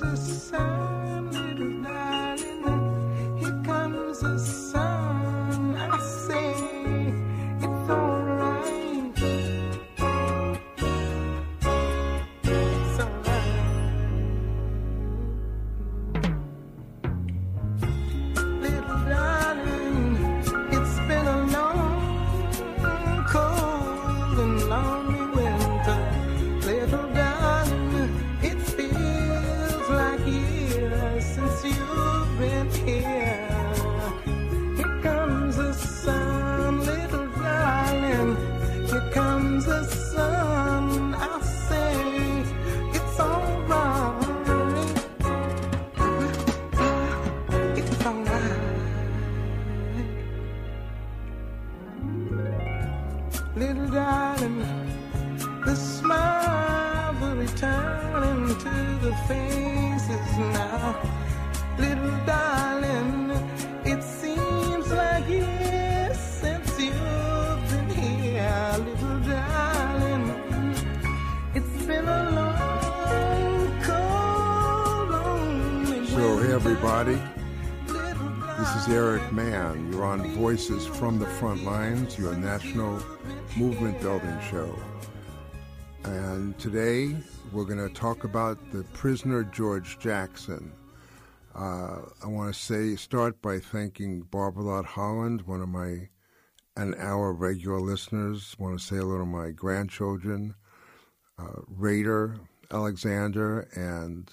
the sun, from the Front Lines, your national movement building show. And today we're going to talk about the prisoner George Jackson. Uh, I want to say, start by thanking Barbara Lott Holland, one of my and our regular listeners. want to say hello to my grandchildren, uh, Raider, Alexander, and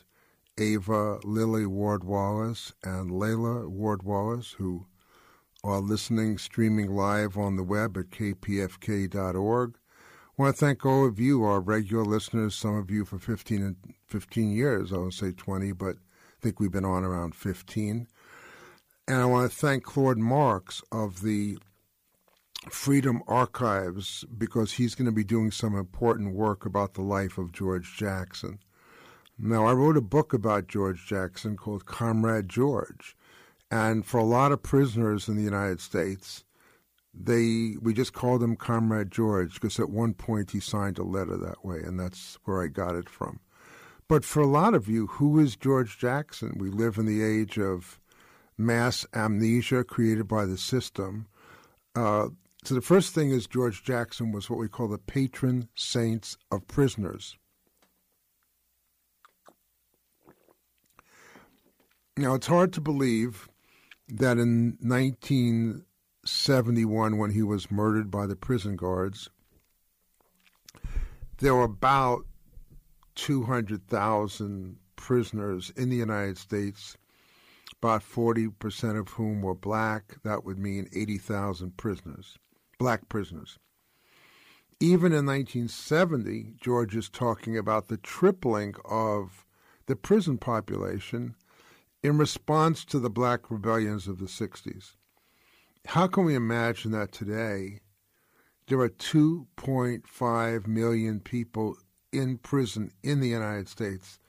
Ava Lily Ward Wallace and Layla Ward Wallace, who are listening, streaming live on the web at kpfk.org. I want to thank all of you, our regular listeners, some of you for 15, and 15 years. I won't say 20, but I think we've been on around 15. And I want to thank Claude Marks of the Freedom Archives because he's going to be doing some important work about the life of George Jackson. Now, I wrote a book about George Jackson called Comrade George. And for a lot of prisoners in the United States, they we just called him Comrade George because at one point he signed a letter that way, and that's where I got it from. But for a lot of you, who is George Jackson? We live in the age of mass amnesia created by the system. Uh, so the first thing is George Jackson was what we call the patron saints of prisoners. Now, it's hard to believe that in 1971, when he was murdered by the prison guards, there were about 200,000 prisoners in the United States, about 40% of whom were black. That would mean 80,000 prisoners, black prisoners. Even in 1970, George is talking about the tripling of the prison population in response to the black rebellions of the 60s. How can we imagine that today there are 2.5 million people in prison in the United States,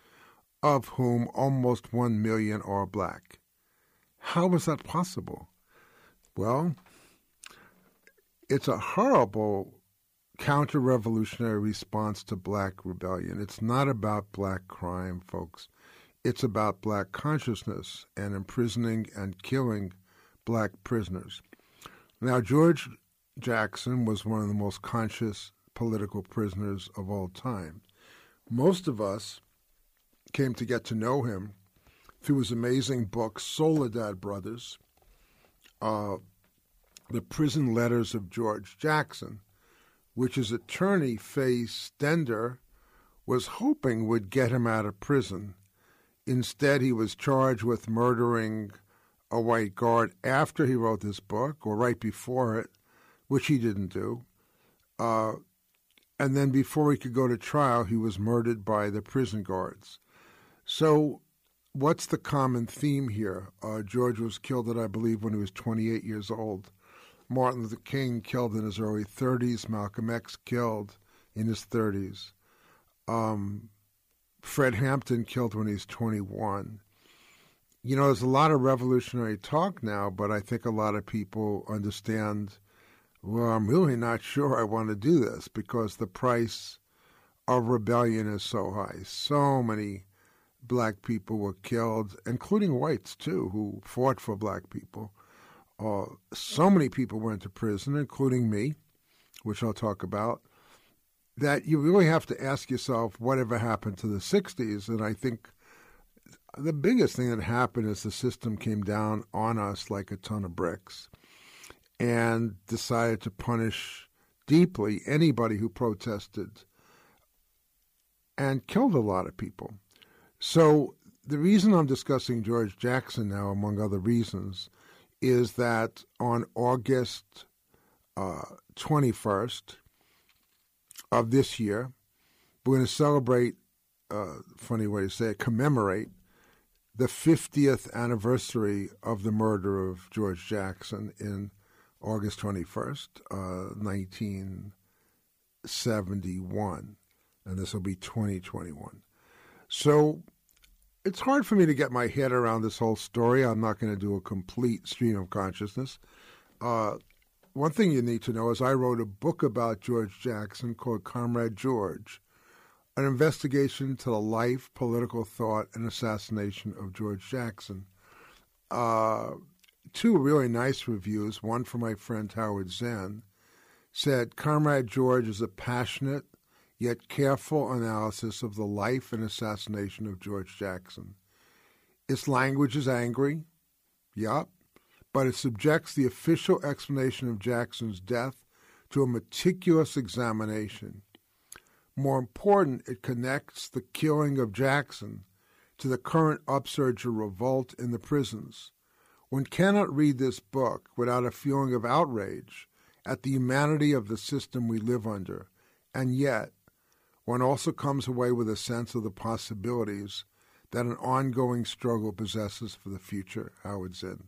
of whom almost 1 million are black? How is that possible? Well, it's a horrible counter revolutionary response to black rebellion. It's not about black crime, folks. It's about black consciousness and imprisoning and killing black prisoners. Now, George Jackson was one of the most conscious political prisoners of all time. Most of us came to get to know him through his amazing book, Soledad Brothers, uh, The Prison Letters of George Jackson, which his attorney, Faye Stender, was hoping would get him out of prison. Instead, he was charged with murdering a white guard after he wrote this book, or right before it, which he didn't do. Uh, and then before he could go to trial, he was murdered by the prison guards. So, what's the common theme here? Uh, George was killed at, I believe, when he was 28 years old. Martin Luther King killed in his early 30s. Malcolm X killed in his 30s. Um, Fred Hampton killed when he's 21. You know, there's a lot of revolutionary talk now, but I think a lot of people understand. Well, I'm really not sure I want to do this because the price of rebellion is so high. So many black people were killed, including whites too, who fought for black people. Uh, so many people went to prison, including me, which I'll talk about, that you really have to ask yourself whatever happened to the 60s. And I think the biggest thing that happened is the system came down on us like a ton of bricks and decided to punish deeply anybody who protested and killed a lot of people. So the reason I'm discussing George Jackson now, among other reasons, is that on August uh, 21st of this year, we're going to celebrate, uh, funny way to say it, commemorate the 50th anniversary of the murder of George Jackson in August 21st, uh, 1971. And this will be 2021. So it's hard for me to get my head around this whole story. I'm not going to do a complete stream of consciousness. Uh, one thing you need to know is I wrote a book about George Jackson called Comrade George, an investigation to the life, political thought, and assassination of George Jackson. Uh, two really nice reviews, one from my friend Howard Zinn, said Comrade George is a passionate, yet careful analysis of the life and assassination of George Jackson. Its language is angry, yup, but it subjects the official explanation of Jackson's death to a meticulous examination. More important, it connects the killing of Jackson to the current upsurge of revolt in the prisons. One cannot read this book without a feeling of outrage at the humanity of the system we live under, and yet one also comes away with a sense of the possibilities that an ongoing struggle possesses for the future, Howard said.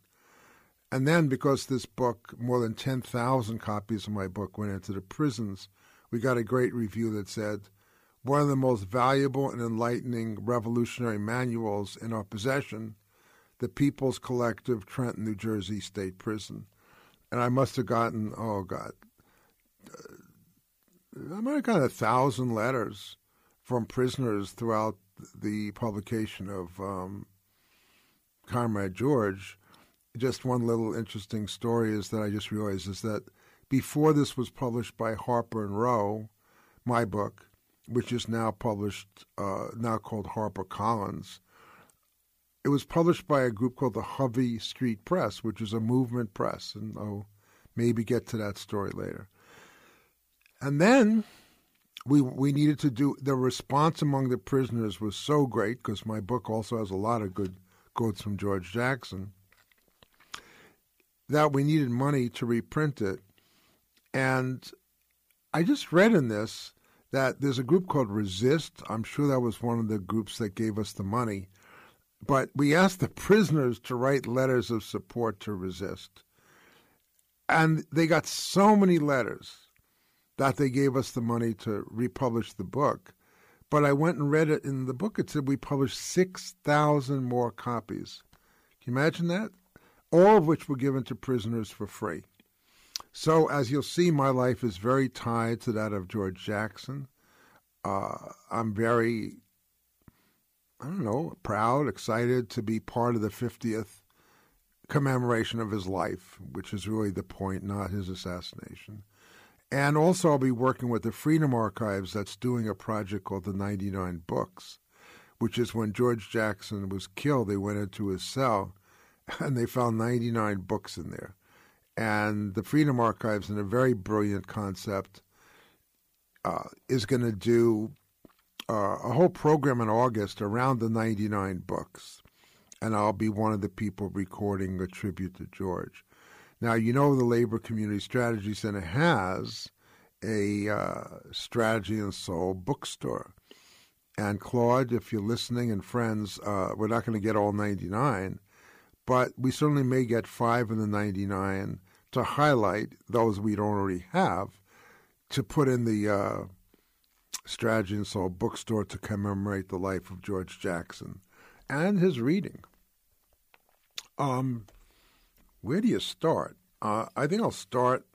And then, because this book, more than 10,000 copies of my book went into the prisons, we got a great review that said, one of the most valuable and enlightening revolutionary manuals in our possession, the People's Collective Trenton, New Jersey State Prison. And I must have gotten, oh God, I might have gotten a thousand letters from prisoners throughout the publication of um, Comrade George. Just one little interesting story is that I just realized is that before this was published by Harper and Row, my book, which is now published, uh, now called Harper Collins, it was published by a group called the Hovey Street Press, which is a movement press, and I'll maybe get to that story later. And then we we needed to do the response among the prisoners was so great because my book also has a lot of good quotes from George Jackson that we needed money to reprint it. And I just read in this that there's a group called Resist. I'm sure that was one of the groups that gave us the money. But we asked the prisoners to write letters of support to Resist. And they got so many letters that they gave us the money to republish the book. But I went and read it in the book. It said we published 6,000 more copies. Can you imagine that? All of which were given to prisoners for free. So, as you'll see, my life is very tied to that of George Jackson. Uh, I'm very, I don't know, proud, excited to be part of the 50th commemoration of his life, which is really the point, not his assassination. And also, I'll be working with the Freedom Archives that's doing a project called the 99 Books, which is when George Jackson was killed, they went into his cell and they found 99 books in there. And the Freedom Archives, in a very brilliant concept, uh, is going to do uh, a whole program in August around the 99 books. And I'll be one of the people recording a tribute to George. Now, you know, the Labor Community Strategy Center has a uh, Strategy and Soul bookstore. And Claude, if you're listening, and friends, uh, we're not going to get all 99, but we certainly may get five in the 99 to highlight those we don't already have to put in the uh, Strategy and Soul bookstore to commemorate the life of George Jackson and his reading. Um, where do you start? Uh, I think I'll start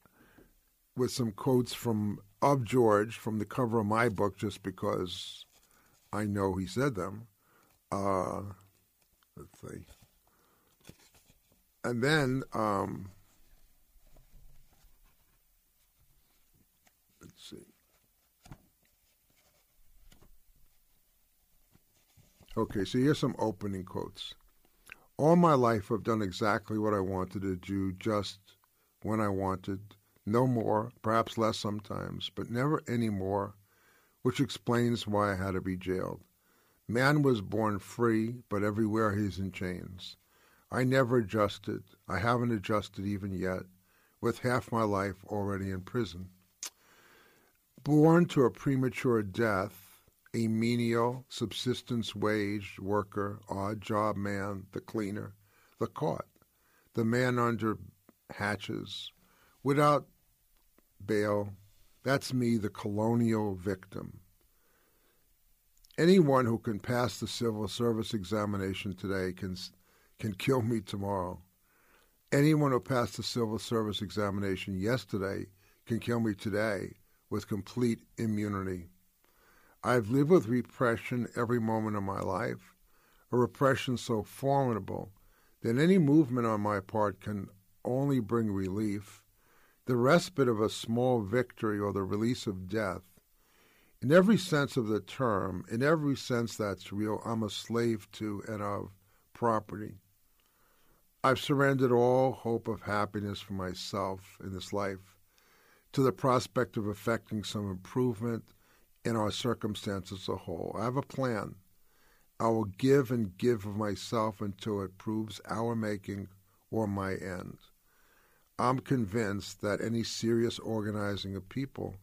with some quotes from of George from the cover of my book, just because I know he said them. Uh, let's see. And then, um, let's see. Okay, so here's some opening quotes. All my life I've done exactly what I wanted to do, just when I wanted. No more, perhaps less sometimes, but never any more, which explains why I had to be jailed. Man was born free, but everywhere he's in chains. I never adjusted. I haven't adjusted even yet, with half my life already in prison. Born to a premature death, a menial, subsistence wage worker, odd job man, the cleaner, the caught, the man under hatches, without bail. That's me, the colonial victim. Anyone who can pass the civil service examination today can can kill me tomorrow. Anyone who passed the civil service examination yesterday can kill me today with complete immunity. I've lived with repression every moment of my life, a repression so formidable that any movement on my part can only bring relief, the respite of a small victory or the release of death. In every sense of the term, in every sense that's real, I'm a slave to and of property. I've surrendered all hope of happiness for myself in this life to the prospect of effecting some improvement in our circumstances as a whole. I have a plan. I will give and give of myself until it proves our making or my end. I'm convinced that any serious organizing of people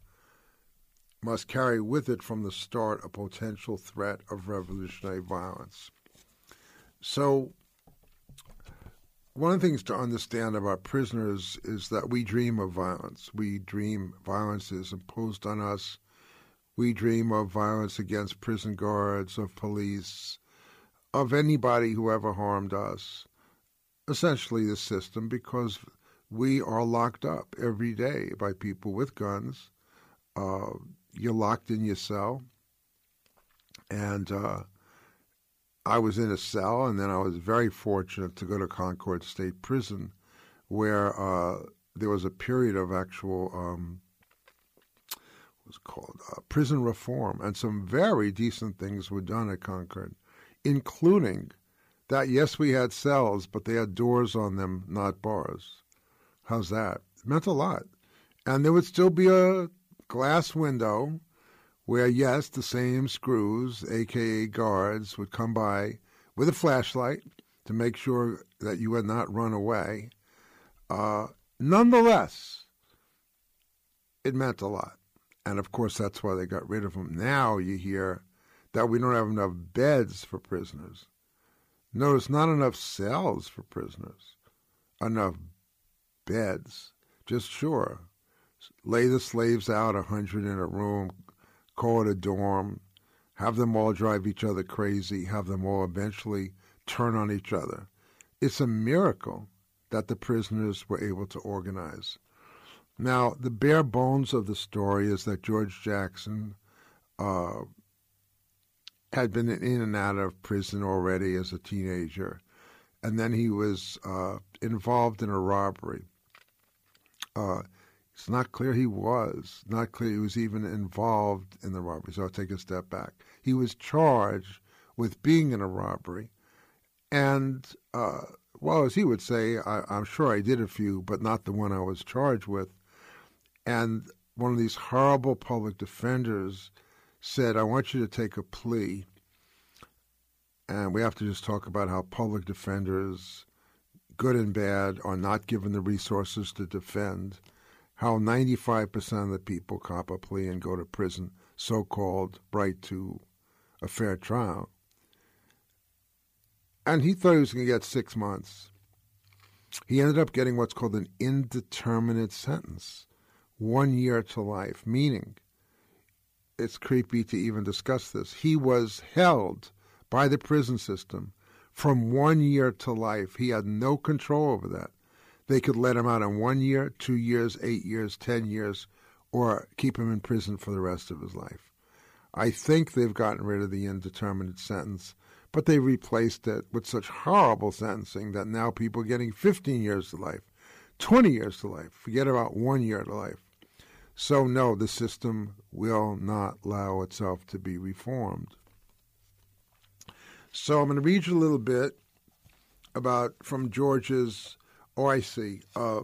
must carry with it from the start a potential threat of revolutionary violence. So, one of the things to understand about prisoners is that we dream of violence. We dream violence is imposed on us. We dream of violence against prison guards, of police, of anybody who ever harmed us. Essentially, the system, because we are locked up every day by people with guns. Uh, you're locked in your cell. And uh, I was in a cell, and then I was very fortunate to go to Concord State Prison, where uh, there was a period of actual um, was called uh, prison reform, and some very decent things were done at Concord, including that yes, we had cells, but they had doors on them, not bars. How's that? It meant a lot, and there would still be a glass window where, yes, the same screws, aka guards, would come by with a flashlight to make sure that you had not run away. Uh, nonetheless, it meant a lot. And of course, that's why they got rid of them. Now you hear that we don't have enough beds for prisoners. Notice not enough cells for prisoners, enough beds. Just sure. Lay the slaves out a hundred in a room, call it a dorm, have them all drive each other crazy, have them all eventually turn on each other. It's a miracle that the prisoners were able to organize. Now, the bare bones of the story is that George Jackson uh, had been in and out of prison already as a teenager, and then he was uh, involved in a robbery. Uh, it's not clear he was. Not clear he was even involved in the robbery. So I'll take a step back. He was charged with being in a robbery. And, uh, well, as he would say, I, I'm sure I did a few, but not the one I was charged with. And one of these horrible public defenders said, I want you to take a plea. And we have to just talk about how public defenders, good and bad, are not given the resources to defend how 95% of the people cop a plea and go to prison, so called right to a fair trial. And he thought he was going to get six months. He ended up getting what's called an indeterminate sentence, one year to life, meaning it's creepy to even discuss this. He was held by the prison system from one year to life. He had no control over that. They could let him out in one year, two years, eight years, ten years, or keep him in prison for the rest of his life. I think they've gotten rid of the indeterminate sentence, But they replaced it with such horrible sentencing that now people are getting 15 years to life, 20 years to life. Forget about one year to life. So, no, the system will not allow itself to be reformed. So, I'm going to read you a little bit about from George's OIC. Uh,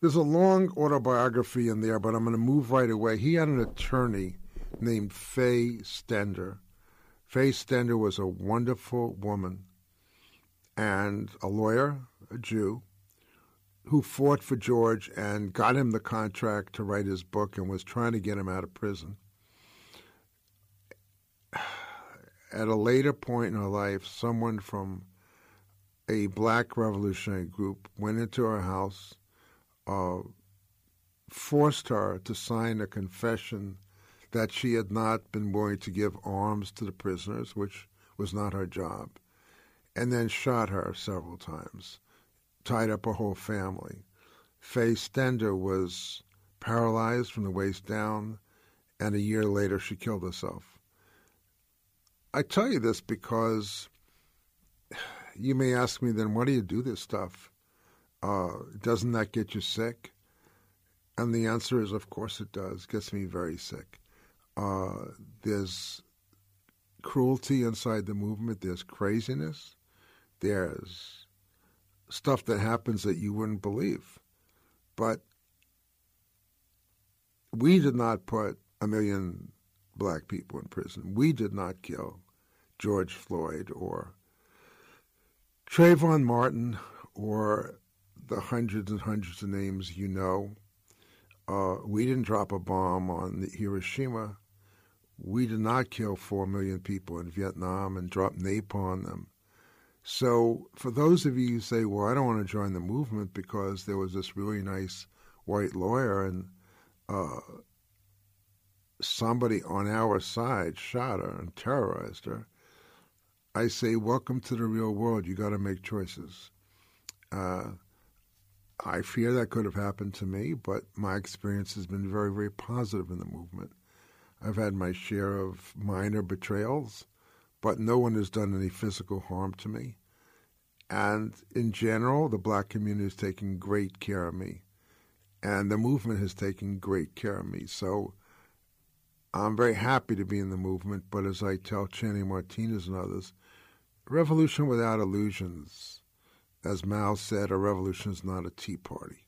there's a long autobiography in there, but I'm going to move right away. He had an attorney named Faye Stender. Faye Stender was a wonderful woman and a lawyer, a Jew, who fought for George and got him the contract to write his book and was trying to get him out of prison. At a later point in her life, someone from a black revolutionary group went into her house, uh, forced her to sign a confession that she had not been willing to give arms to the prisoners, which was not her job, and then shot her several times, tied up her whole family. Faye Stender was paralyzed from the waist down, and a year later she killed herself. I tell you this because you may ask me then, why do you do this stuff? Uh, doesn't that get you sick? And the answer is, of course it does. It gets me very sick. Uh, there's cruelty inside the movement. There's craziness. There's stuff that happens that you wouldn't believe. But we did not put a million black people in prison. We did not kill George Floyd or Trayvon Martin or the hundreds and hundreds of names you know. Uh, we didn't drop a bomb on Hiroshima. We did not kill four million people in Vietnam and drop napalm on them. So, for those of you who say, "Well, I don't want to join the movement because there was this really nice white lawyer and uh, somebody on our side shot her and terrorized her," I say, welcome to the real world. You got to make choices. Uh, I fear that could have happened to me, but my experience has been very, very positive in the movement. I've had my share of minor betrayals, but no one has done any physical harm to me. And in general, the black community has taken great care of me. And the movement has taken great care of me. So I'm very happy to be in the movement, but as I tell Channing Martinez and others, revolution without illusions. As Mao said, a revolution is not a tea party.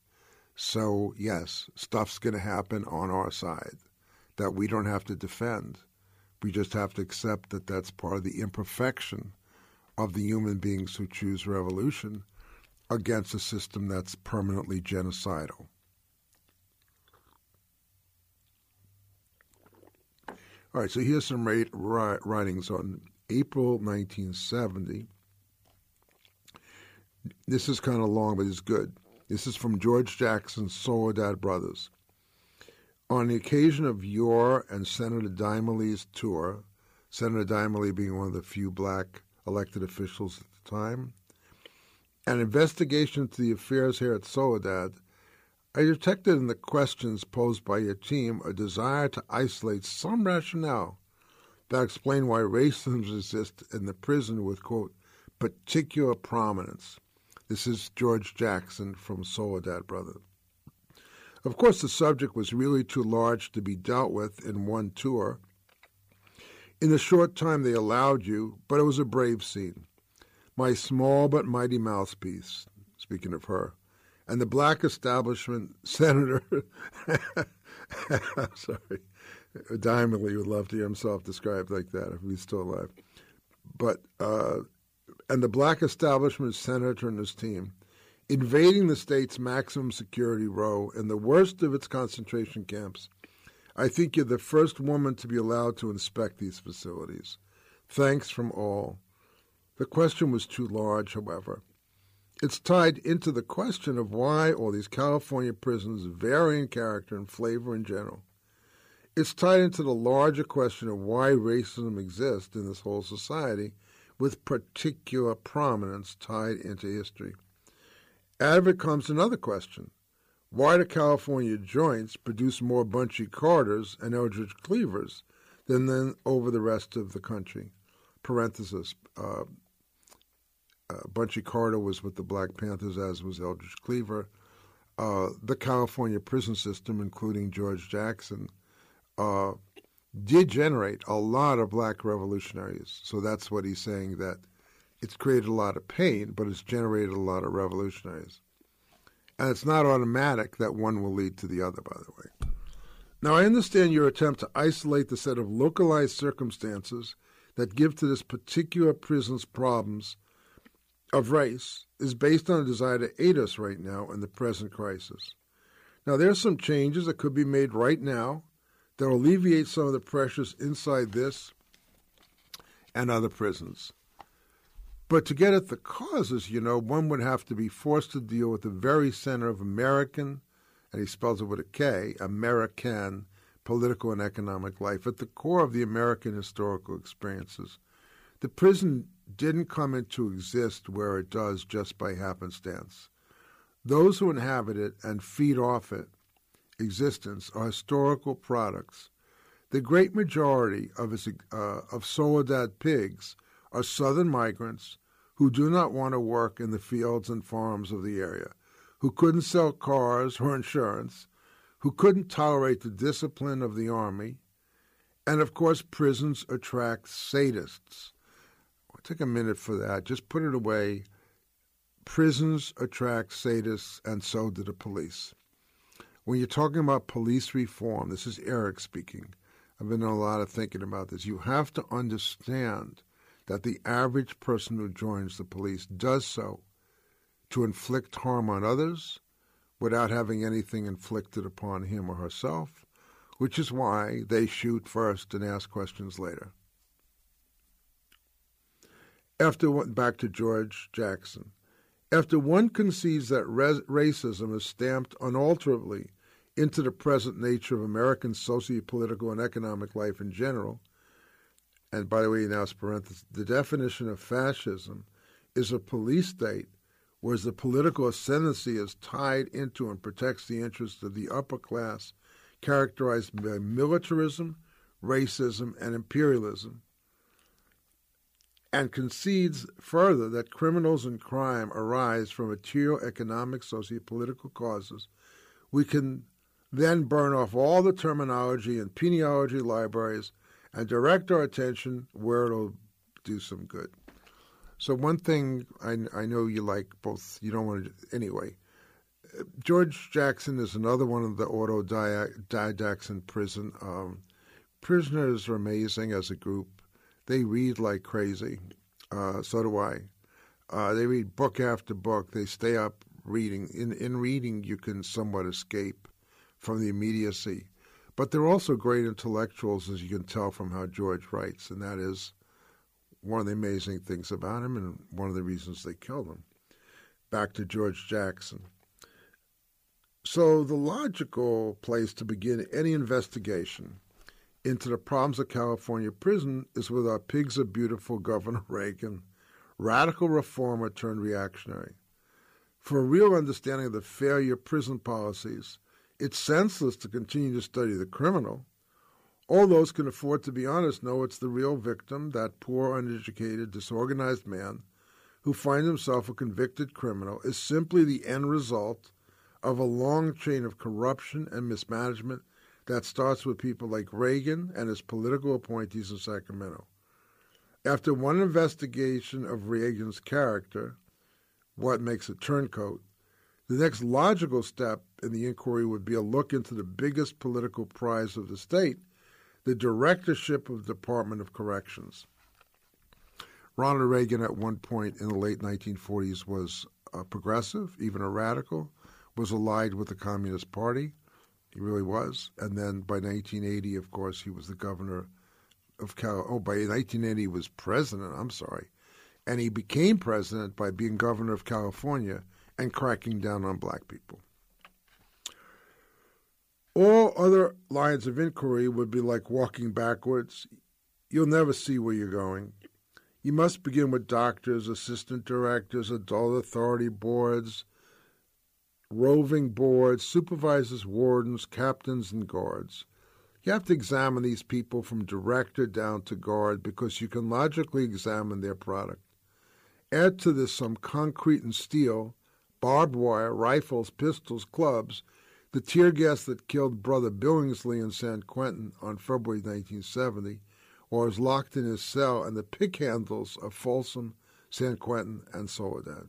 So, yes, stuff's going to happen on our side that we don't have to defend. We just have to accept that that's part of the imperfection of the human beings who choose revolution against a system that's permanently genocidal. All right, so here's some writings on April 1970. This is kind of long, but it's good. This is from George Jackson's Soledad Brothers. On the occasion of your and Senator Dymally tour, Senator Dymally being one of the few black elected officials at the time, an investigation into the affairs here at Soledad, I detected in the questions posed by your team a desire to isolate some rationale that explain why racism exists in the prison with, quote, particular prominence. This is George Jackson from Soledad Brothers. Of course, the subject was really too large to be dealt with in one tour. In the short time they allowed you, but it was a brave scene. My small but mighty mouthpiece, speaking of her, and the black establishment senator. I'm sorry. Dymally would love to hear himself described like that if he's still alive. But uh, and the black establishment senator and his team invading the state's maximum security row in the worst of its concentration camps. I think you're the first woman to be allowed to inspect these facilities. Thanks from all. The question was too large, however. It's tied into the question of why all these California prisons vary in character and flavor in general. It's tied into the larger question of why racism exists in this whole society, with particular prominence tied into history. Out of it comes another question. Why do California joints produce more Bunchy Carters and Eldridge Cleavers than then over the rest of the country? Parenthesis. Uh, uh, Bunchy Carter was with the Black Panthers, as was Eldridge Cleaver. Uh, the California prison system, including George Jackson, uh, did generate a lot of black revolutionaries. So that's what he's saying that it's created a lot of pain, but it's generated a lot of revolutionaries. And it's not automatic that one will lead to the other, by the way. Now, I understand your attempt to isolate the set of localized circumstances that give to this particular prison's problems of race is based on a desire to aid us right now in the present crisis. Now, there are some changes that could be made right now that will alleviate some of the pressures inside this and other prisons. But to get at the causes, you know, one would have to be forced to deal with the very center of American, and he spells it with a K, American political and economic life, at the core of the American historical experiences. The prison didn't come into exist where it does just by happenstance. Those who inhabit it and feed off it existence are historical products. The great majority of, uh, of Soledad pigs are southern migrants who do not want to work in the fields and farms of the area, who couldn't sell cars or insurance, who couldn't tolerate the discipline of the army, and of course, prisons attract sadists. I'll take a minute for that. Just put it away. Prisons attract sadists, and so do the police. When you're talking about police reform, this is Eric speaking. I've been doing a lot of thinking about this. You have to understand that the average person who joins the police does so to inflict harm on others without having anything inflicted upon him or herself, which is why they shoot first and ask questions later. After back to George Jackson. After one concedes that res- racism is stamped unalterably into the present nature of American socio-political and economic life in general, and by the way, now it's parenthesis, the definition of fascism is a police state whereas the political ascendancy is tied into and protects the interests of the upper class, characterized by militarism, racism, and imperialism, and concedes further that criminals and crime arise from material, economic, socio-political causes, we can then burn off all the terminology and penology libraries and direct our attention where it'll do some good. So one thing I, I know you like both. You don't want to anyway. George Jackson is another one of the autodidacts in prison. Um, prisoners are amazing as a group. They read like crazy. Uh, so do I. Uh, they read book after book. They stay up reading. In in reading, you can somewhat escape from the immediacy. But they're also great intellectuals, as you can tell from how George writes, and that is one of the amazing things about him and one of the reasons they killed him. Back to George Jackson. So, the logical place to begin any investigation into the problems of California prison is with our pigs are beautiful Governor Reagan, radical reformer turned reactionary. For a real understanding of the failure of prison policies, it's senseless to continue to study the criminal. All those can afford to be honest know it's the real victim, that poor, uneducated, disorganized man who finds himself a convicted criminal, is simply the end result of a long chain of corruption and mismanagement that starts with people like Reagan and his political appointees in Sacramento. After one investigation of Reagan's character, what makes a turncoat, the next logical step in the inquiry would be a look into the biggest political prize of the state, the directorship of the Department of Corrections. Ronald Reagan, at one point in the late 1940s, was a progressive, even a radical, was allied with the Communist Party. He really was. And then by 1980, of course, he was the governor of Cal. Oh, by 1980, he was president. I'm sorry. And he became president by being governor of California and cracking down on black people. All other lines of inquiry would be like walking backwards. You'll never see where you're going. You must begin with doctors, assistant directors, adult authority boards, roving boards, supervisors, wardens, captains, and guards. You have to examine these people from director down to guard because you can logically examine their product. Add to this some concrete and steel, barbed wire, rifles, pistols, clubs, the tear gas that killed Brother Billingslea in San Quentin on February 1970, or was locked in his cell, and the pick handles of Folsom, San Quentin, and Soledad.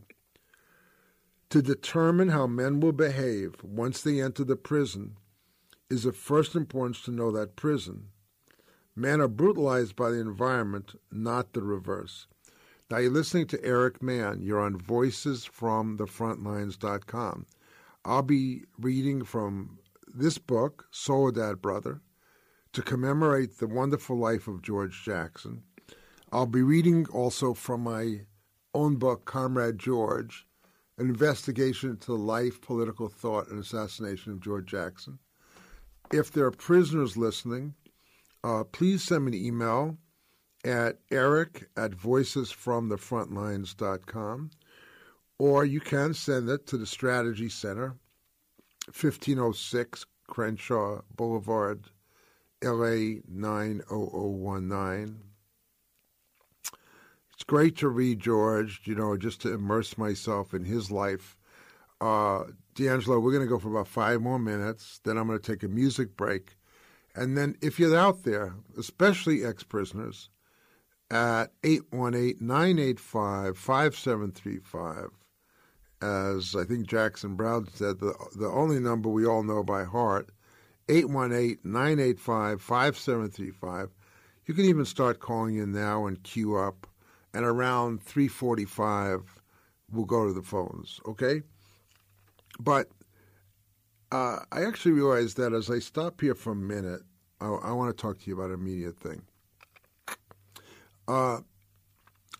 To determine how men will behave once they enter the prison is of first importance to know that prison. Men are brutalized by the environment, not the reverse. Now you're listening to Eric Mann. You're on voicesfromthefrontlines.com. I'll be reading from this book, Soledad Brother, to commemorate the wonderful life of George Jackson. I'll be reading also from my own book, Comrade George, an investigation into the life, political thought, and assassination of George Jackson. If there are prisoners listening, uh, please send me an email at eric at voicesfromthefrontlines.com or you can send it to the Strategy Center, 1506 Crenshaw Boulevard, LA 90019. It's great to read George, you know, just to immerse myself in his life. Uh, D'Angelo, we're going to go for about five more minutes. Then I'm going to take a music break. And then, if you're out there, especially ex prisoners, at 818 985 5735, as I think Jackson Browne said, the, the only number we all know by heart, 818 985 5735. You can even start calling in now and queue up and around 3:45 we'll go to the phones. Okay, but uh, I actually realized that as I stop here for a minute, I, I want to talk to you about an immediate thing. Uh,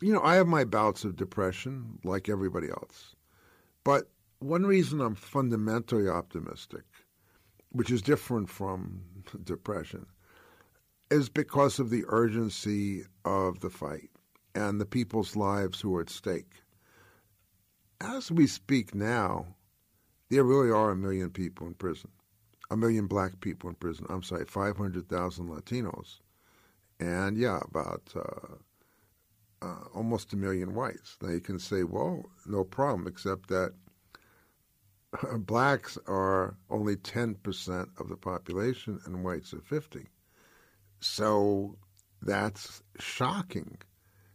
you know, I have my bouts of depression like everybody else, but one reason I'm fundamentally optimistic, which is different from depression, is because of the urgency of the fight and the people's lives who are at stake. As we speak now, there really are a million people in prison, a million black people in prison. I'm sorry, 500,000 Latinos, and yeah, about uh, uh, almost a million whites. Now you can say, well, no problem, except that blacks are only 10% of the population and whites are 50. So that's shocking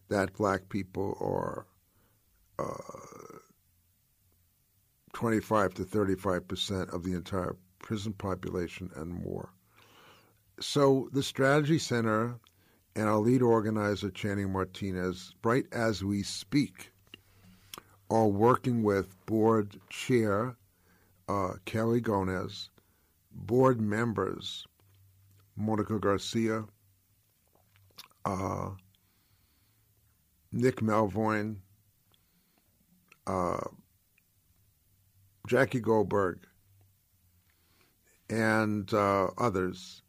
that black people are uh, 25 to 35 percent of the entire prison population and more. So the Strategy Center and our lead organizer, Channing Martinez, right as we speak, are working with board chair uh, Kelly Gonez, board members Monica Garcia, uh, Nick Melvoin, uh, Jackie Goldberg, and uh, others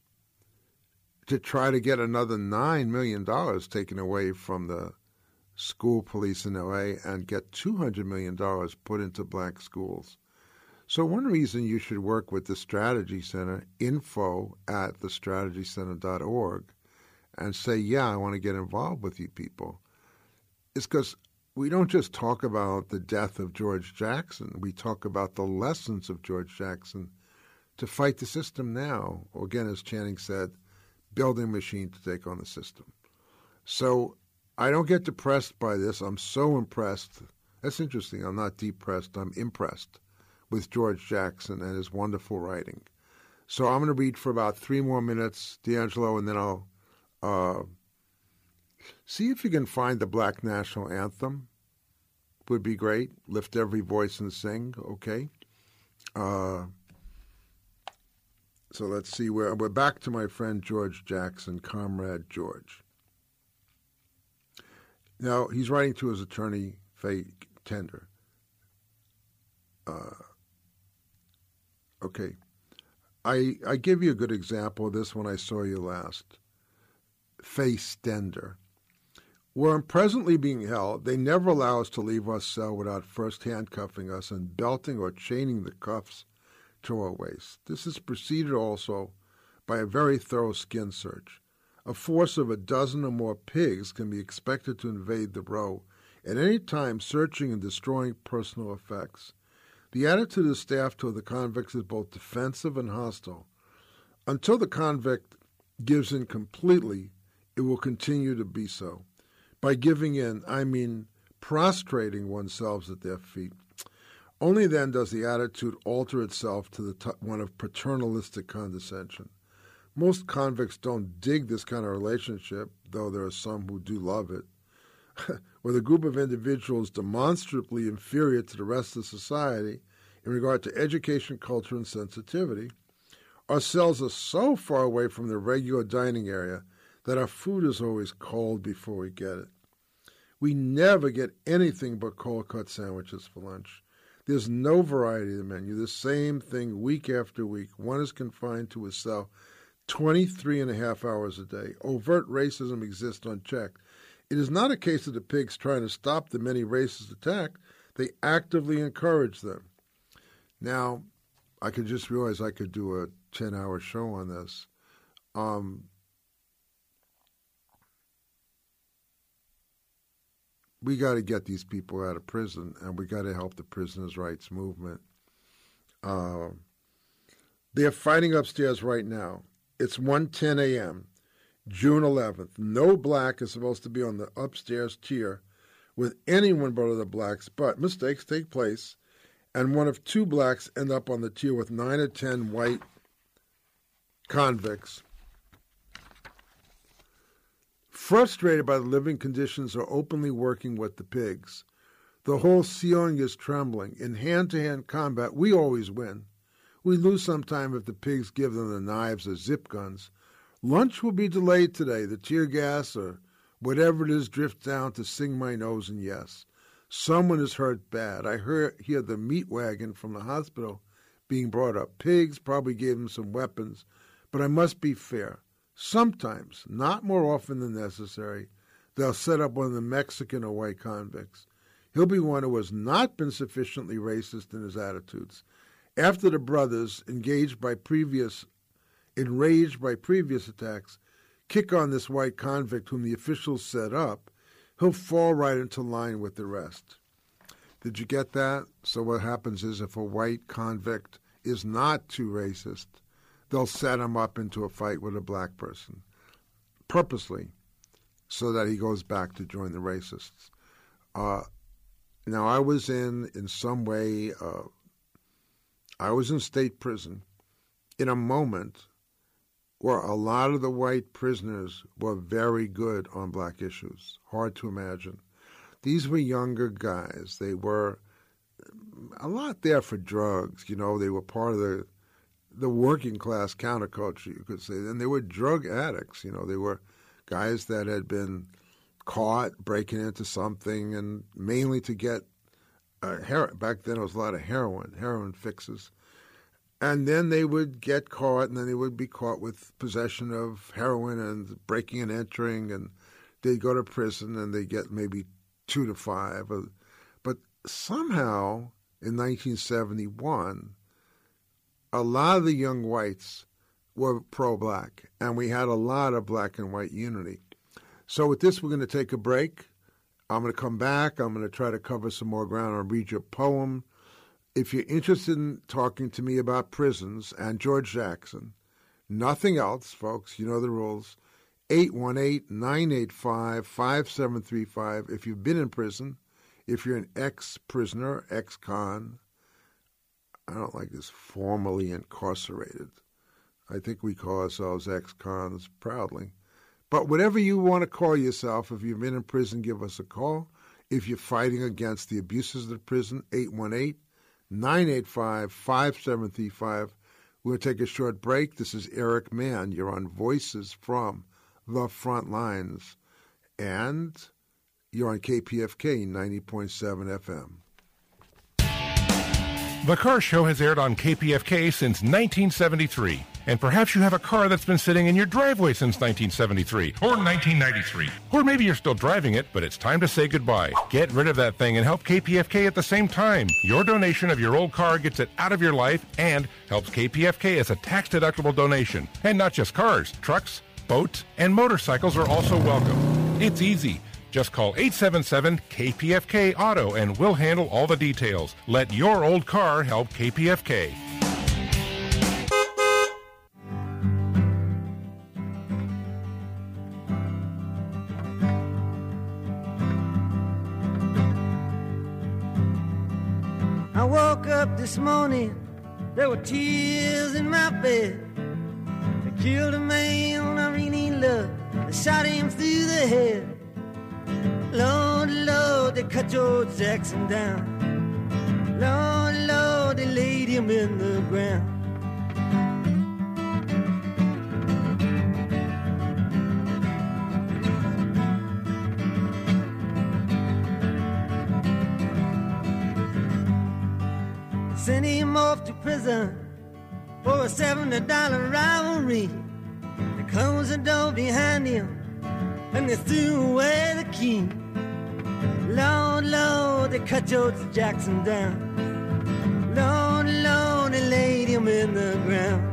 to try to get another $9 million taken away from the school police in LA and get $200 million put into black schools. So, one reason you should work with the Strategy Center, info at thestrategycenter.org, and say, Yeah, I want to get involved with you people is because we don't just talk about the death of George Jackson, we talk about the lessons of George Jackson to fight the system now. Again, as Channing said, building machine to take on the system. So I don't get depressed by this. I'm so impressed. That's interesting. I'm not depressed, I'm impressed with George Jackson and his wonderful writing. So I'm going to read for about three more minutes, D'Angelo, and then I'll uh, See if you can find the Black National Anthem. Would be great. Lift every voice and sing. Okay. Uh, so let's see where we're back to my friend George Jackson, Comrade George. Now he's writing to his attorney, Faye Tender. Uh, okay. I I give you a good example of this when I saw you last. Faye Stender. Where I'm presently being held, they never allow us to leave our cell without first handcuffing us and belting or chaining the cuffs to waist. This is preceded also by a very thorough skin search. A force of a dozen or more pigs can be expected to invade the row at any time searching and destroying personal effects. The attitude of staff toward the convicts is both defensive and hostile. Until the convict gives in completely, it will continue to be so. By giving in, I mean prostrating oneself at their feet. Only then does the attitude alter itself to the t- one of paternalistic condescension. Most convicts don't dig this kind of relationship, though there are some who do love it. With a group of individuals demonstrably inferior to the rest of society in regard to education, culture, and sensitivity, our cells are so far away from the regular dining area that our food is always cold before we get it. We never get anything but cold cut sandwiches for lunch. There's no variety in the menu, the same thing week after week. One is confined to a cell 23 and a half hours a day. Overt racism exists unchecked. It is not a case of the pigs trying to stop the many racist attacks, they actively encourage them. Now, I could just realize I could do a 10 hour show on this. Um, we got to get these people out of prison and we got to help the prisoners' rights movement. Uh, they're fighting upstairs right now. It's 1:10 a.m. June 11th. No black is supposed to be on the upstairs tier with anyone but other blacks, but mistakes take place, and one of two blacks end up on the tier with nine or ten white convicts. Frustrated by the living conditions, are openly working with the pigs. The whole ceiling is trembling. In hand to hand combat, we always win. We lose sometime if the pigs give them the knives or zip guns. Lunch will be delayed today. The tear gas or whatever it is drifts down to sing my nose and yes. Someone is hurt bad. I hear, hear the meat wagon from the hospital being brought up. Pigs probably gave them some weapons, but I must be fair. Sometimes, not more often than necessary, they'll set up one of the Mexican or white convicts. He'll be one who has not been sufficiently racist in his attitudes. After the brothers, engaged by previous, enraged by previous attacks, kick on this white convict whom the officials set up, he'll fall right into line with the rest. Did you get that? So what happens is if a white convict is not too racist, they'll set him up into a fight with a black person, purposely, so that he goes back to join the racists. Uh, now I was in, in some way, uh, I was in state prison in a moment where a lot of the white prisoners were very good on black issues. Hard to imagine. These were younger guys. They were a lot there for drugs. You know, they were part of the the working class counterculture, you could say. And they were drug addicts. You know, they were guys that had been caught breaking into something, and mainly to get uh, her- back then it was a lot of heroin, heroin fixes. And then they would get caught, and then they would be caught with possession of heroin and breaking and entering, and they'd go to prison and they get maybe two to five. But somehow in 1971, a lot of the young whites were pro black, and we had a lot of black and white unity. So, with this, we're going to take a break. I'm going to come back. I'm going to try to cover some more ground. I'll read your poem. If you're interested in talking to me about prisons and George Jackson, nothing else, folks, you know the rules. 818 985 5735. If you've been in prison, if you're an ex prisoner, ex con, I don't like this formally incarcerated. I think we call ourselves ex cons proudly. But whatever you want to call yourself, if you've been in prison, give us a call. If you're fighting against the abuses of the prison, 818 985 5735. We'll take a short break. This is Eric Mann. You're on Voices from the Front Lines. And you're on KPFK 90.7 FM. The Car Show has aired on KPFK since 1973. And perhaps you have a car that's been sitting in your driveway since 1973 or 1993. Or maybe you're still driving it, but it's time to say goodbye. Get rid of that thing and help KPFK at the same time. Your donation of your old car gets it out of your life and helps KPFK as a tax deductible donation. And not just cars, trucks, boats, and motorcycles are also welcome. It's easy. Just call 877 KPFK Auto and we'll handle all the details. Let your old car help KPFK. I woke up this morning, there were tears in my bed. They killed a man I really loved, they shot him through the head. Lord, Lord, they cut George Jackson down. Lord, Lord, they laid him in the ground. Sent him off to prison for a seventy dollar rivalry. They closed the door behind him and they threw away the key. Lord, Lord, they cut George Jackson down. Lord, Lord, they laid him in the ground.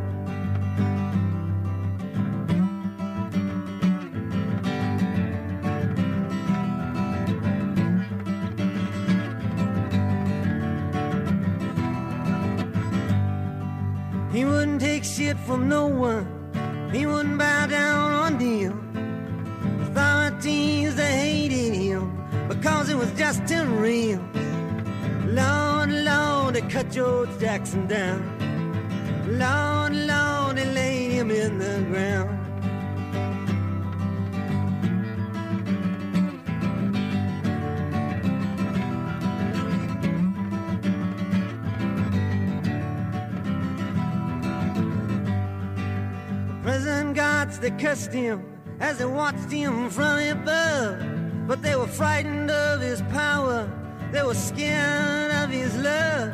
He wouldn't take shit from no one. He wouldn't bow down on hated him because it was just too real. Lord, Lord, they cut George Jackson down. Lord, Lord, they laid him in the ground. Prison guards, they cursed him as they watched him from above. But they were frightened of his power, they were scared of his love.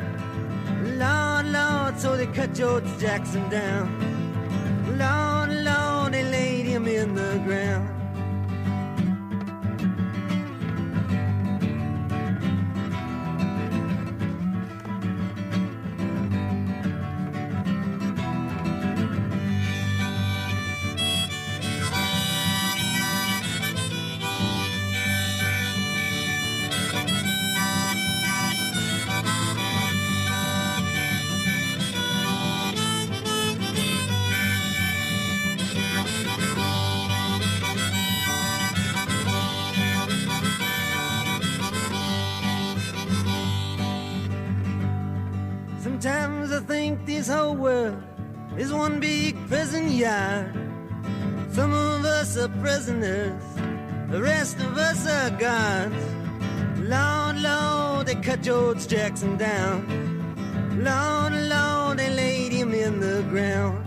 Lord, Lord, so they cut George Jackson down. Lord, Lord, they laid him in the ground. Think this whole world is one big prison yard. Some of us are prisoners, the rest of us are guards. Lord, Lord, they cut George Jackson down. Lord, Lord, they laid him in the ground.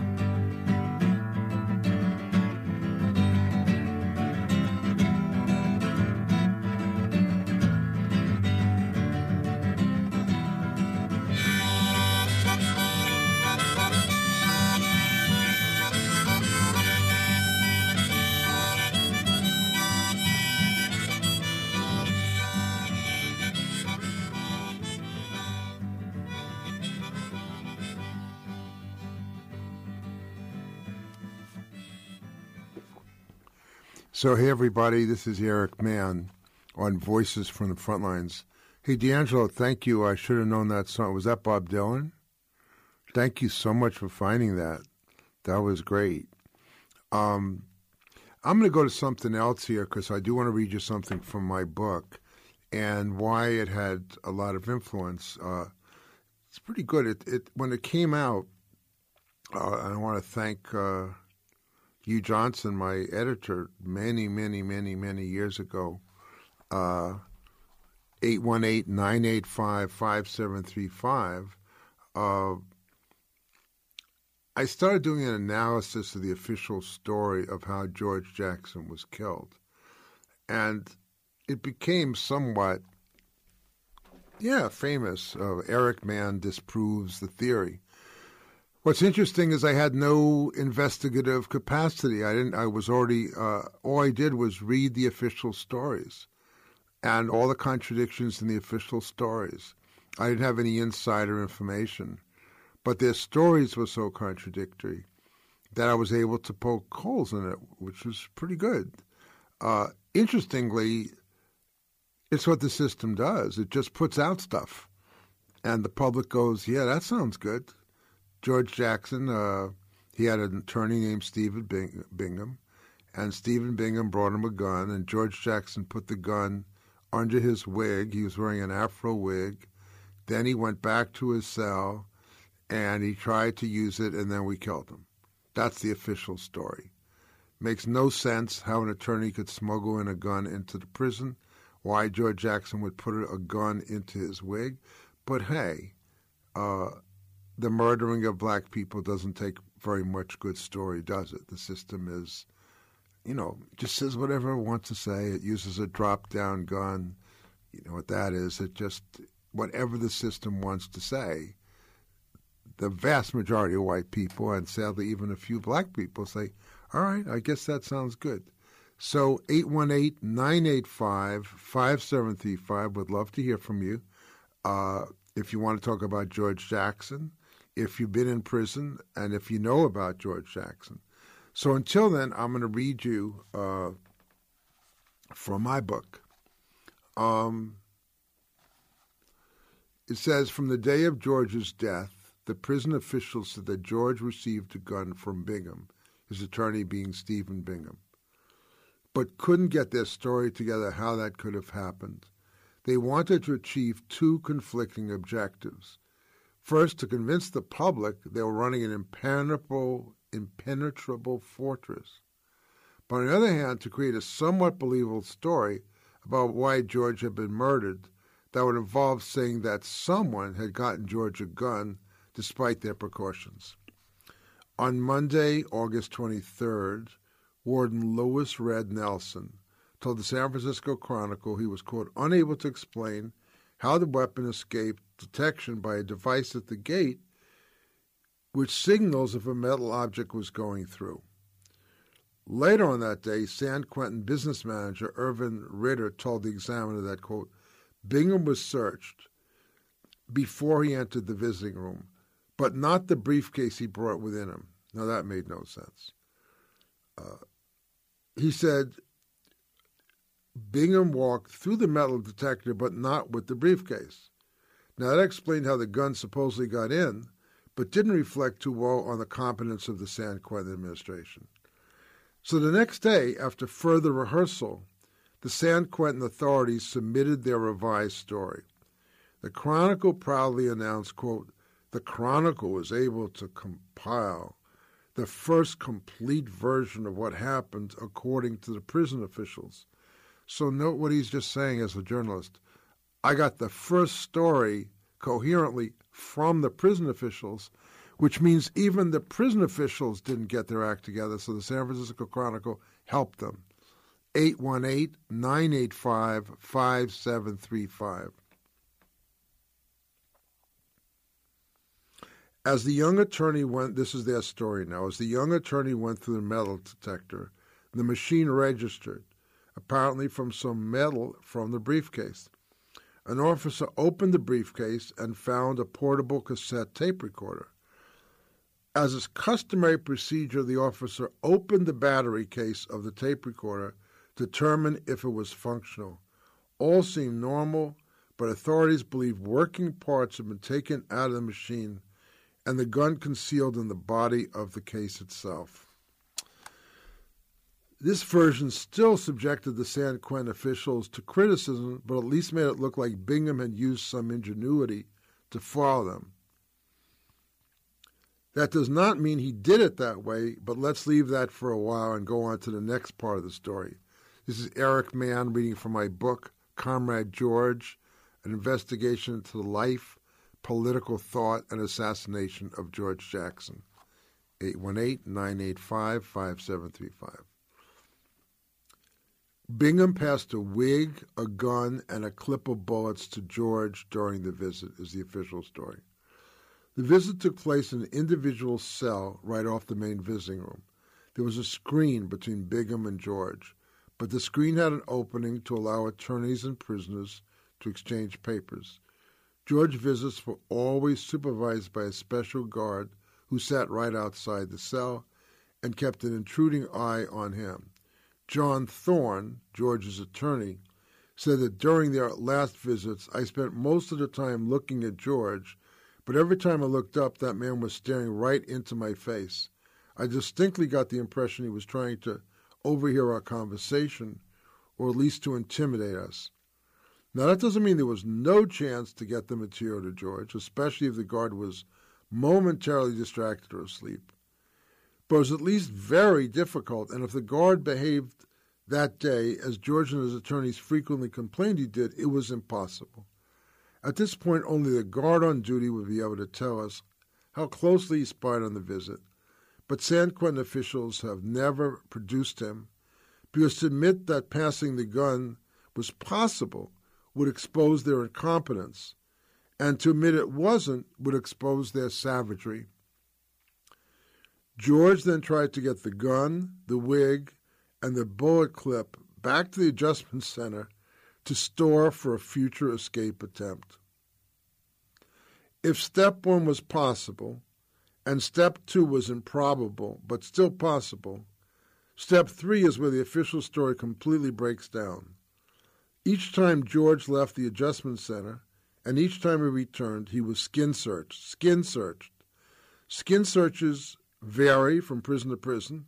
So, hey, everybody, this is Eric Mann on Voices from the Frontlines. Hey, D'Angelo, thank you. I should have known that song. Was that Bob Dylan? Thank you so much for finding that. That was great. Um, I'm going to go to something else here because I do want to read you something from my book and why it had a lot of influence. Uh, it's pretty good. It, it when it came out, uh, I want to thank uh, Hugh Johnson, my editor, many, many, many, many years ago. Uh, 818-985-5735. Uh, I started doing an analysis of the official story of how George Jackson was killed. And it became somewhat, yeah, famous. Uh, Eric Mann disproves the theory. What's interesting is I had no investigative capacity. I didn't. I was already. Uh, all I did was read the official stories, and all the contradictions in the official stories. I didn't have any insider information, but their stories were so contradictory that I was able to poke holes in it, which was pretty good. Uh, interestingly, It's what the system does. It just puts out stuff. And the public goes, yeah, that sounds good. George Jackson, uh, he had an attorney named Stephen Bing- Bingham, and Stephen Bingham brought him a gun, and George Jackson put the gun under his wig. He was wearing an afro wig. Then he went back to his cell, and he tried to use it, and then we killed him. That's the official story. Makes no sense how an attorney could smuggle in a gun into the prison, why George Jackson would put a gun into his wig. But hey, uh, the murdering of black people doesn't take very much good story, does it? The system is, you know, just says whatever it wants to say. It uses a drop down gun. You know what that is? It just, whatever the system wants to say. The vast majority of white people, and sadly even a few black people, say, all right, I guess that sounds good. So 818 985 5735 would love to hear from you. Uh, if you want to talk about George Jackson, if you've been in prison, and if you know about George Jackson. So until then, I'm going to read you uh, from my book. Um, it says From the day of George's death, the prison officials said that George received a gun from Bingham, his attorney being Stephen Bingham, but couldn't get their story together how that could have happened. They wanted to achieve two conflicting objectives. First, to convince the public they were running an impenetrable, impenetrable fortress. But on the other hand, to create a somewhat believable story about why George had been murdered that would involve saying that someone had gotten George a gun despite their precautions. On Monday, August 23rd, Warden Louis Red Nelson told the San Francisco Chronicle he was, quote, unable to explain how the weapon escaped detection by a device at the gate which signals if a metal object was going through. Later on that day, San Quentin business manager Irvin Ritter told the examiner that, quote, Bingham was searched before he entered the visiting room, but not the briefcase he brought within him. Now, that made no sense. Uh, he said Bingham walked through the metal detector, but not with the briefcase. Now, that explained how the gun supposedly got in, but didn't reflect too well on the competence of the San Quentin administration. So the next day, after further rehearsal, the San Quentin authorities submitted their revised story. The Chronicle proudly announced, quote, the Chronicle was able to compile the first complete version of what happened according to the prison officials. So note what he's just saying as a journalist. I got the first story coherently from the prison officials, which means even the prison officials didn't get their act together, so the San Francisco Chronicle helped them. 818 985 5735. As the young attorney went, this is their story now. As the young attorney went through the metal detector, the machine registered, apparently from some metal from the briefcase. An officer opened the briefcase and found a portable cassette tape recorder. As is customary procedure, the officer opened the battery case of the tape recorder to determine if it was functional. All seemed normal, but authorities believe working parts had been taken out of the machine and the gun concealed in the body of the case itself. This version still subjected the San Quentin officials to criticism, but at least made it look like Bingham had used some ingenuity to foil them. That does not mean he did it that way, but let's leave that for a while and go on to the next part of the story. This is Eric Mann reading from my book, Comrade George An Investigation into the Life, Political Thought, and Assassination of George Jackson. 818 985 5735. Bingham passed a wig, a gun, and a clip of bullets to George during the visit, is the official story. The visit took place in an individual cell right off the main visiting room. There was a screen between Bingham and George but the screen had an opening to allow attorneys and prisoners to exchange papers. George visits were always supervised by a special guard who sat right outside the cell and kept an intruding eye on him. John Thorne, George's attorney, said that during their last visits, I spent most of the time looking at George, but every time I looked up, that man was staring right into my face. I distinctly got the impression he was trying to overhear our conversation, or at least to intimidate us. Now, that doesn't mean there was no chance to get the material to George, especially if the guard was momentarily distracted or asleep. But was at least very difficult, and if the guard behaved that day, as George and his attorneys frequently complained he did, it was impossible. At this point, only the guard on duty would be able to tell us how closely he spied on the visit, but San Quentin officials have never produced him because to admit that passing the gun was possible would expose their incompetence, and to admit it wasn't would expose their savagery. George then tried to get the gun, the wig, and the bullet clip back to the adjustment center to store for a future escape attempt. If step one was possible, and step two was improbable but still possible, step three is where the official story completely breaks down. Each time George left the adjustment center, and each time he returned, he was skin searched. Skin searched. Skin searches vary from prison to prison,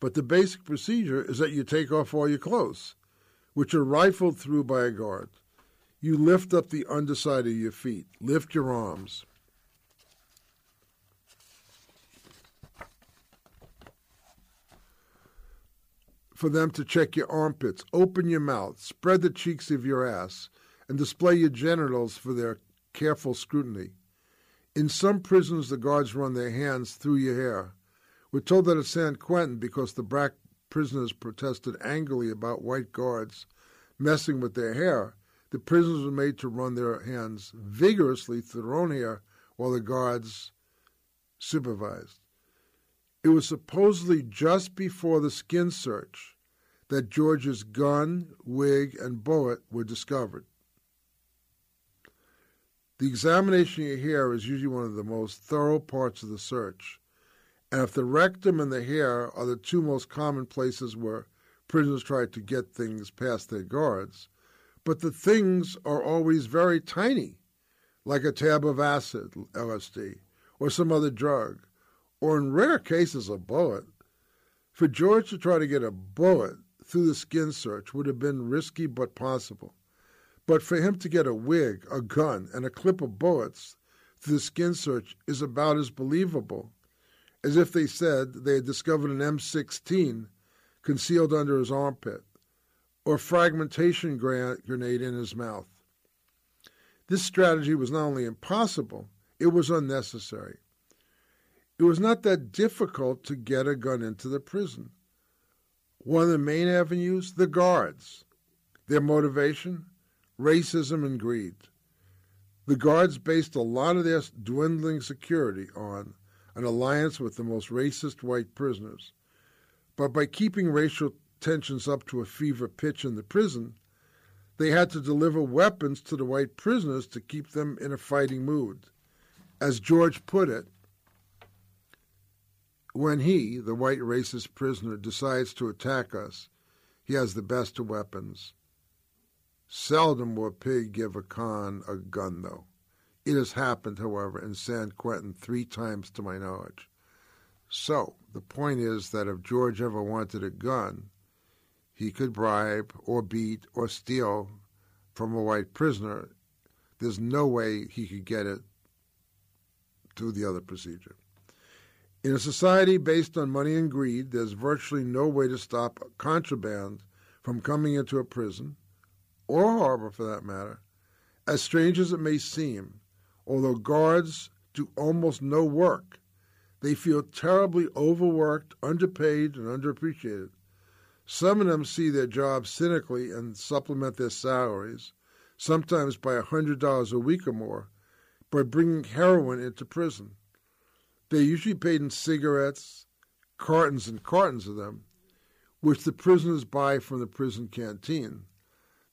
but the basic procedure is that you take off all your clothes, which are rifled through by a guard. You lift up the underside of your feet, lift your arms. For them to check your armpits, open your mouth, spread the cheeks of your ass, and display your genitals for their careful scrutiny. In some prisons, the guards run their hands through your hair. We're told that at San Quentin, because the black prisoners protested angrily about white guards messing with their hair, the prisoners were made to run their hands vigorously through their own hair while the guards supervised. It was supposedly just before the skin search that George's gun, wig, and bullet were discovered. The examination of your hair is usually one of the most thorough parts of the search, and if the rectum and the hair are the two most common places where prisoners try to get things past their guards, but the things are always very tiny, like a tab of acid, LSD, or some other drug, or in rare cases a bullet. For George to try to get a bullet through the skin search would have been risky but possible. But for him to get a wig, a gun, and a clip of bullets through the skin search is about as believable as if they said they had discovered an M16 concealed under his armpit or a fragmentation grenade in his mouth. This strategy was not only impossible, it was unnecessary. It was not that difficult to get a gun into the prison. One of the main avenues, the guards. Their motivation, racism and greed. The guards based a lot of their dwindling security on an alliance with the most racist white prisoners. But by keeping racial tensions up to a fever pitch in the prison, they had to deliver weapons to the white prisoners to keep them in a fighting mood. As George put it, when he, the white racist prisoner, decides to attack us, he has the best of weapons. Seldom will a pig give a con a gun, though. It has happened, however, in San Quentin three times to my knowledge. So, the point is that if George ever wanted a gun, he could bribe or beat or steal from a white prisoner. There's no way he could get it through the other procedure. In a society based on money and greed, there's virtually no way to stop contraband from coming into a prison, or harbor for that matter. As strange as it may seem, Although guards do almost no work, they feel terribly overworked, underpaid, and underappreciated. Some of them see their jobs cynically and supplement their salaries, sometimes by a $100 a week or more, by bringing heroin into prison. They're usually paid in cigarettes, cartons and cartons of them, which the prisoners buy from the prison canteen.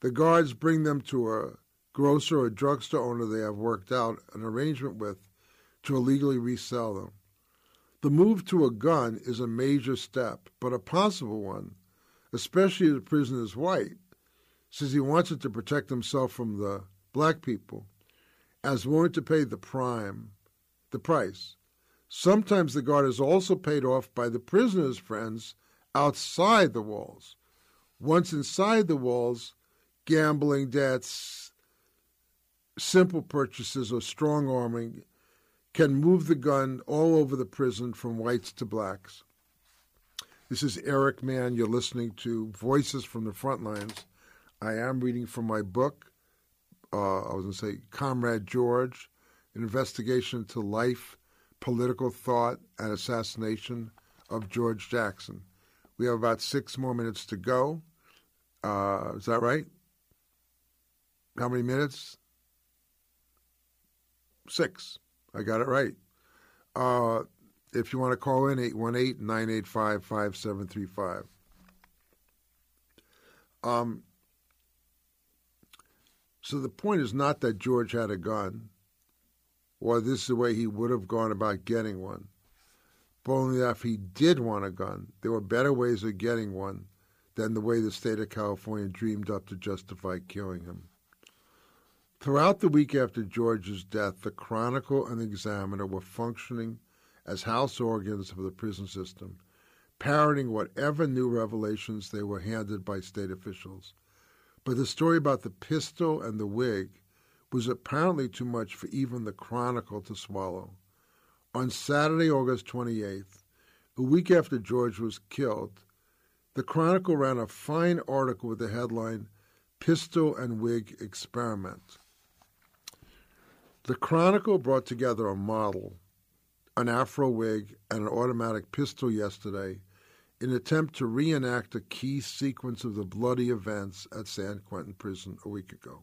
The guards bring them to a grocer or drugstore owner they have worked out an arrangement with to illegally resell them. The move to a gun is a major step, but a possible one, especially if the prisoner is white, says he wants it to protect himself from the black people, as willing to pay the prime, the price. Sometimes the guard is also paid off by the prisoner's friends outside the walls. Once inside the walls, gambling debts, simple purchases, or strong arming can move the gun all over the prison from whites to blacks. This is Eric Mann. You're listening to Voices from the Front Lines. I am reading from my book, uh, I was going to say Comrade George, an investigation into life, political thought, and assassination of George Jackson. We have about six more minutes to go. Uh, is that right? How many minutes? Six. I got it right. Uh, if you want to call in, 818 985 5735. Um, so the point is not that George had a gun or this is the way he would have gone about getting one. But only that if he did want a gun, there were better ways of getting one than the way the state of California dreamed up to justify killing him. Throughout the week after George's death, the Chronicle and the Examiner were functioning as house organs of the prison system, parroting whatever new revelations they were handed by state officials. But the story about the pistol and the wig was apparently too much for even the Chronicle to swallow. On Saturday, August 28th, a week after George was killed, the Chronicle ran a fine article with the headline Pistol and Wig Experiment. The Chronicle brought together a model, an afro wig, and an automatic pistol yesterday in an attempt to reenact a key sequence of the bloody events at San Quentin Prison a week ago.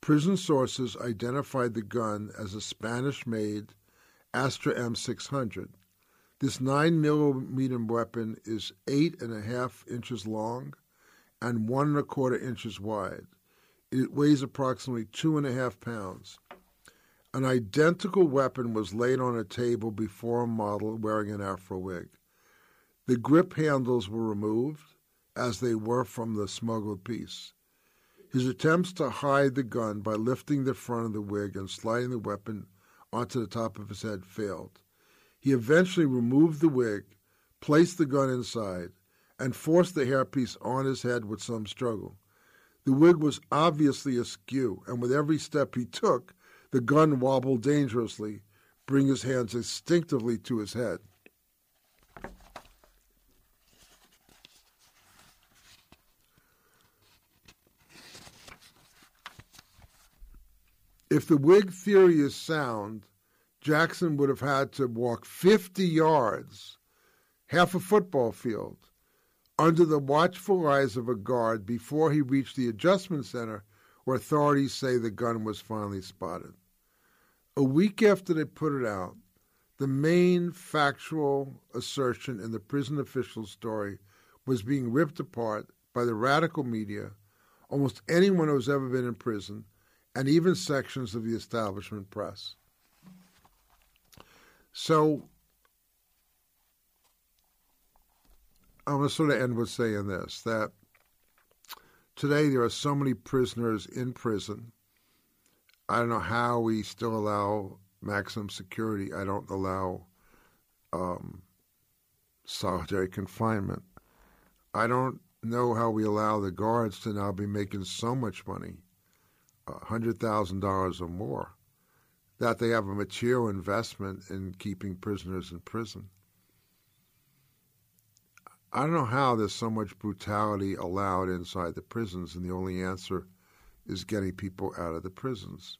Prison sources identified the gun as a Spanish made Astra M600. This 9 millimeter weapon is eight and a half inches long and one and a quarter inches wide. It weighs approximately two and a half pounds. An identical weapon was laid on a table before a model wearing an afro wig. The grip handles were removed, as they were from the smuggled piece. His attempts to hide the gun by lifting the front of the wig and sliding the weapon onto the top of his head failed. He eventually removed the wig, placed the gun inside, and forced the hairpiece on his head with some struggle. The wig was obviously askew, and with every step he took, the gun wobbled dangerously, bringing his hands instinctively to his head. If the wig theory is sound, Jackson would have had to walk 50 yards, half a football field, under the watchful eyes of a guard before he reached the adjustment center where authorities say the gun was finally spotted. A week after they put it out, the main factual assertion in the prison official story was being ripped apart by the radical media, almost anyone who's ever been in prison, and even sections of the establishment press. So I'm going to sort of end with saying this that today there are so many prisoners in prison. I don't know how we still allow maximum security. I don't allow um, solitary confinement. I don't know how we allow the guards to now be making so much money $100,000 or more, that they have a material investment in keeping prisoners in prison. I don't know how there's so much brutality allowed inside the prisons, and the only answer is getting people out of the prisons.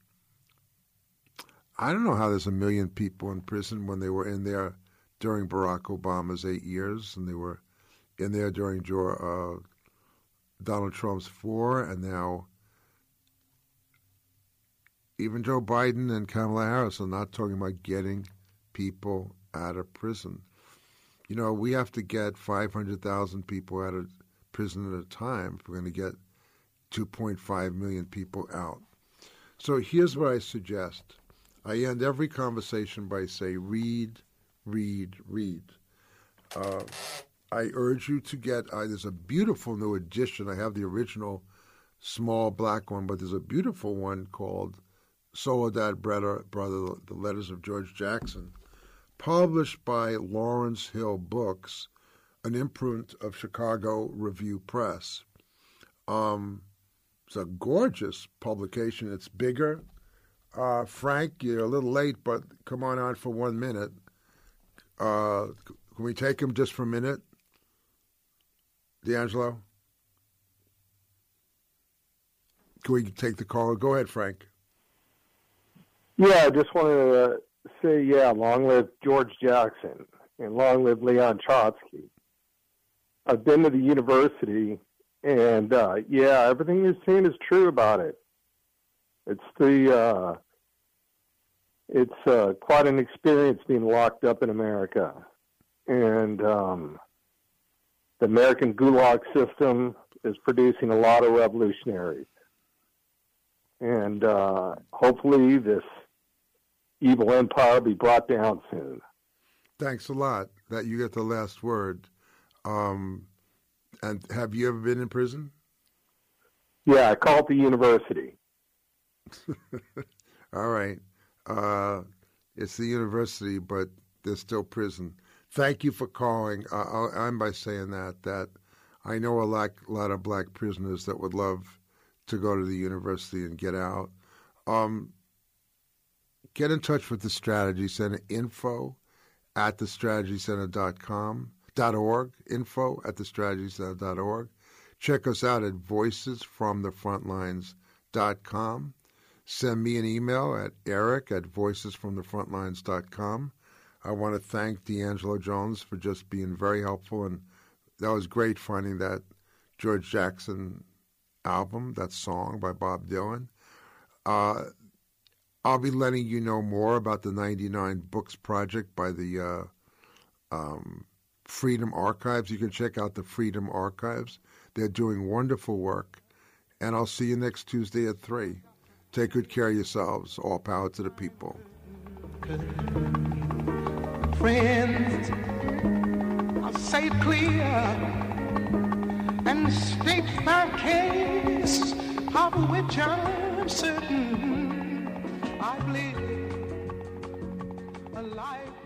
I don't know how there's a million people in prison when they were in there during Barack Obama's eight years, and they were in there during uh, Donald Trump's four, and now even Joe Biden and Kamala Harris are not talking about getting people out of prison. You know, we have to get 500,000 people out of prison at a time if we're going to get 2.5 million people out. So here's what I suggest. I end every conversation by say, read, read, read. Uh, I urge you to get. Uh, there's a beautiful new edition. I have the original small black one, but there's a beautiful one called Soledad Brother, Brother, The Letters of George Jackson, published by Lawrence Hill Books, an imprint of Chicago Review Press. Um, it's a gorgeous publication. It's bigger. Uh, Frank, you're a little late, but come on out for one minute. Uh, can we take him just for a minute? D'Angelo? Can we take the call? Go ahead, Frank. Yeah, I just wanted to say, yeah, long live George Jackson and long live Leon Trotsky. I've been to the university, and uh, yeah, everything you're saying is true about it. It's the uh, it's uh, quite an experience being locked up in America, and um, the American Gulag system is producing a lot of revolutionaries, and uh, hopefully this evil empire will be brought down soon. Thanks a lot. That you get the last word. Um, and have you ever been in prison? Yeah, I called the university. All right. Uh, it's the university, but there's still prison. Thank you for calling. Uh, I'll end by saying that that I know a lot, lot of black prisoners that would love to go to the university and get out. Um, get in touch with the Strategy Center. Info at thestrategycenter.com dot org. Info at thestrategycenter.org. Check us out at voicesfromthefrontlines.com. Send me an email at eric at voicesfromthefrontlines.com. I want to thank D'Angelo Jones for just being very helpful, and that was great finding that George Jackson album, that song by Bob Dylan. Uh, I'll be letting you know more about the 99 Books Project by the uh, um, Freedom Archives. You can check out the Freedom Archives. They're doing wonderful work. And I'll see you next Tuesday at 3. Take good care of yourselves. All power to the people. Friends, I'll say clear and state my case, of which I'm certain I've lived a life.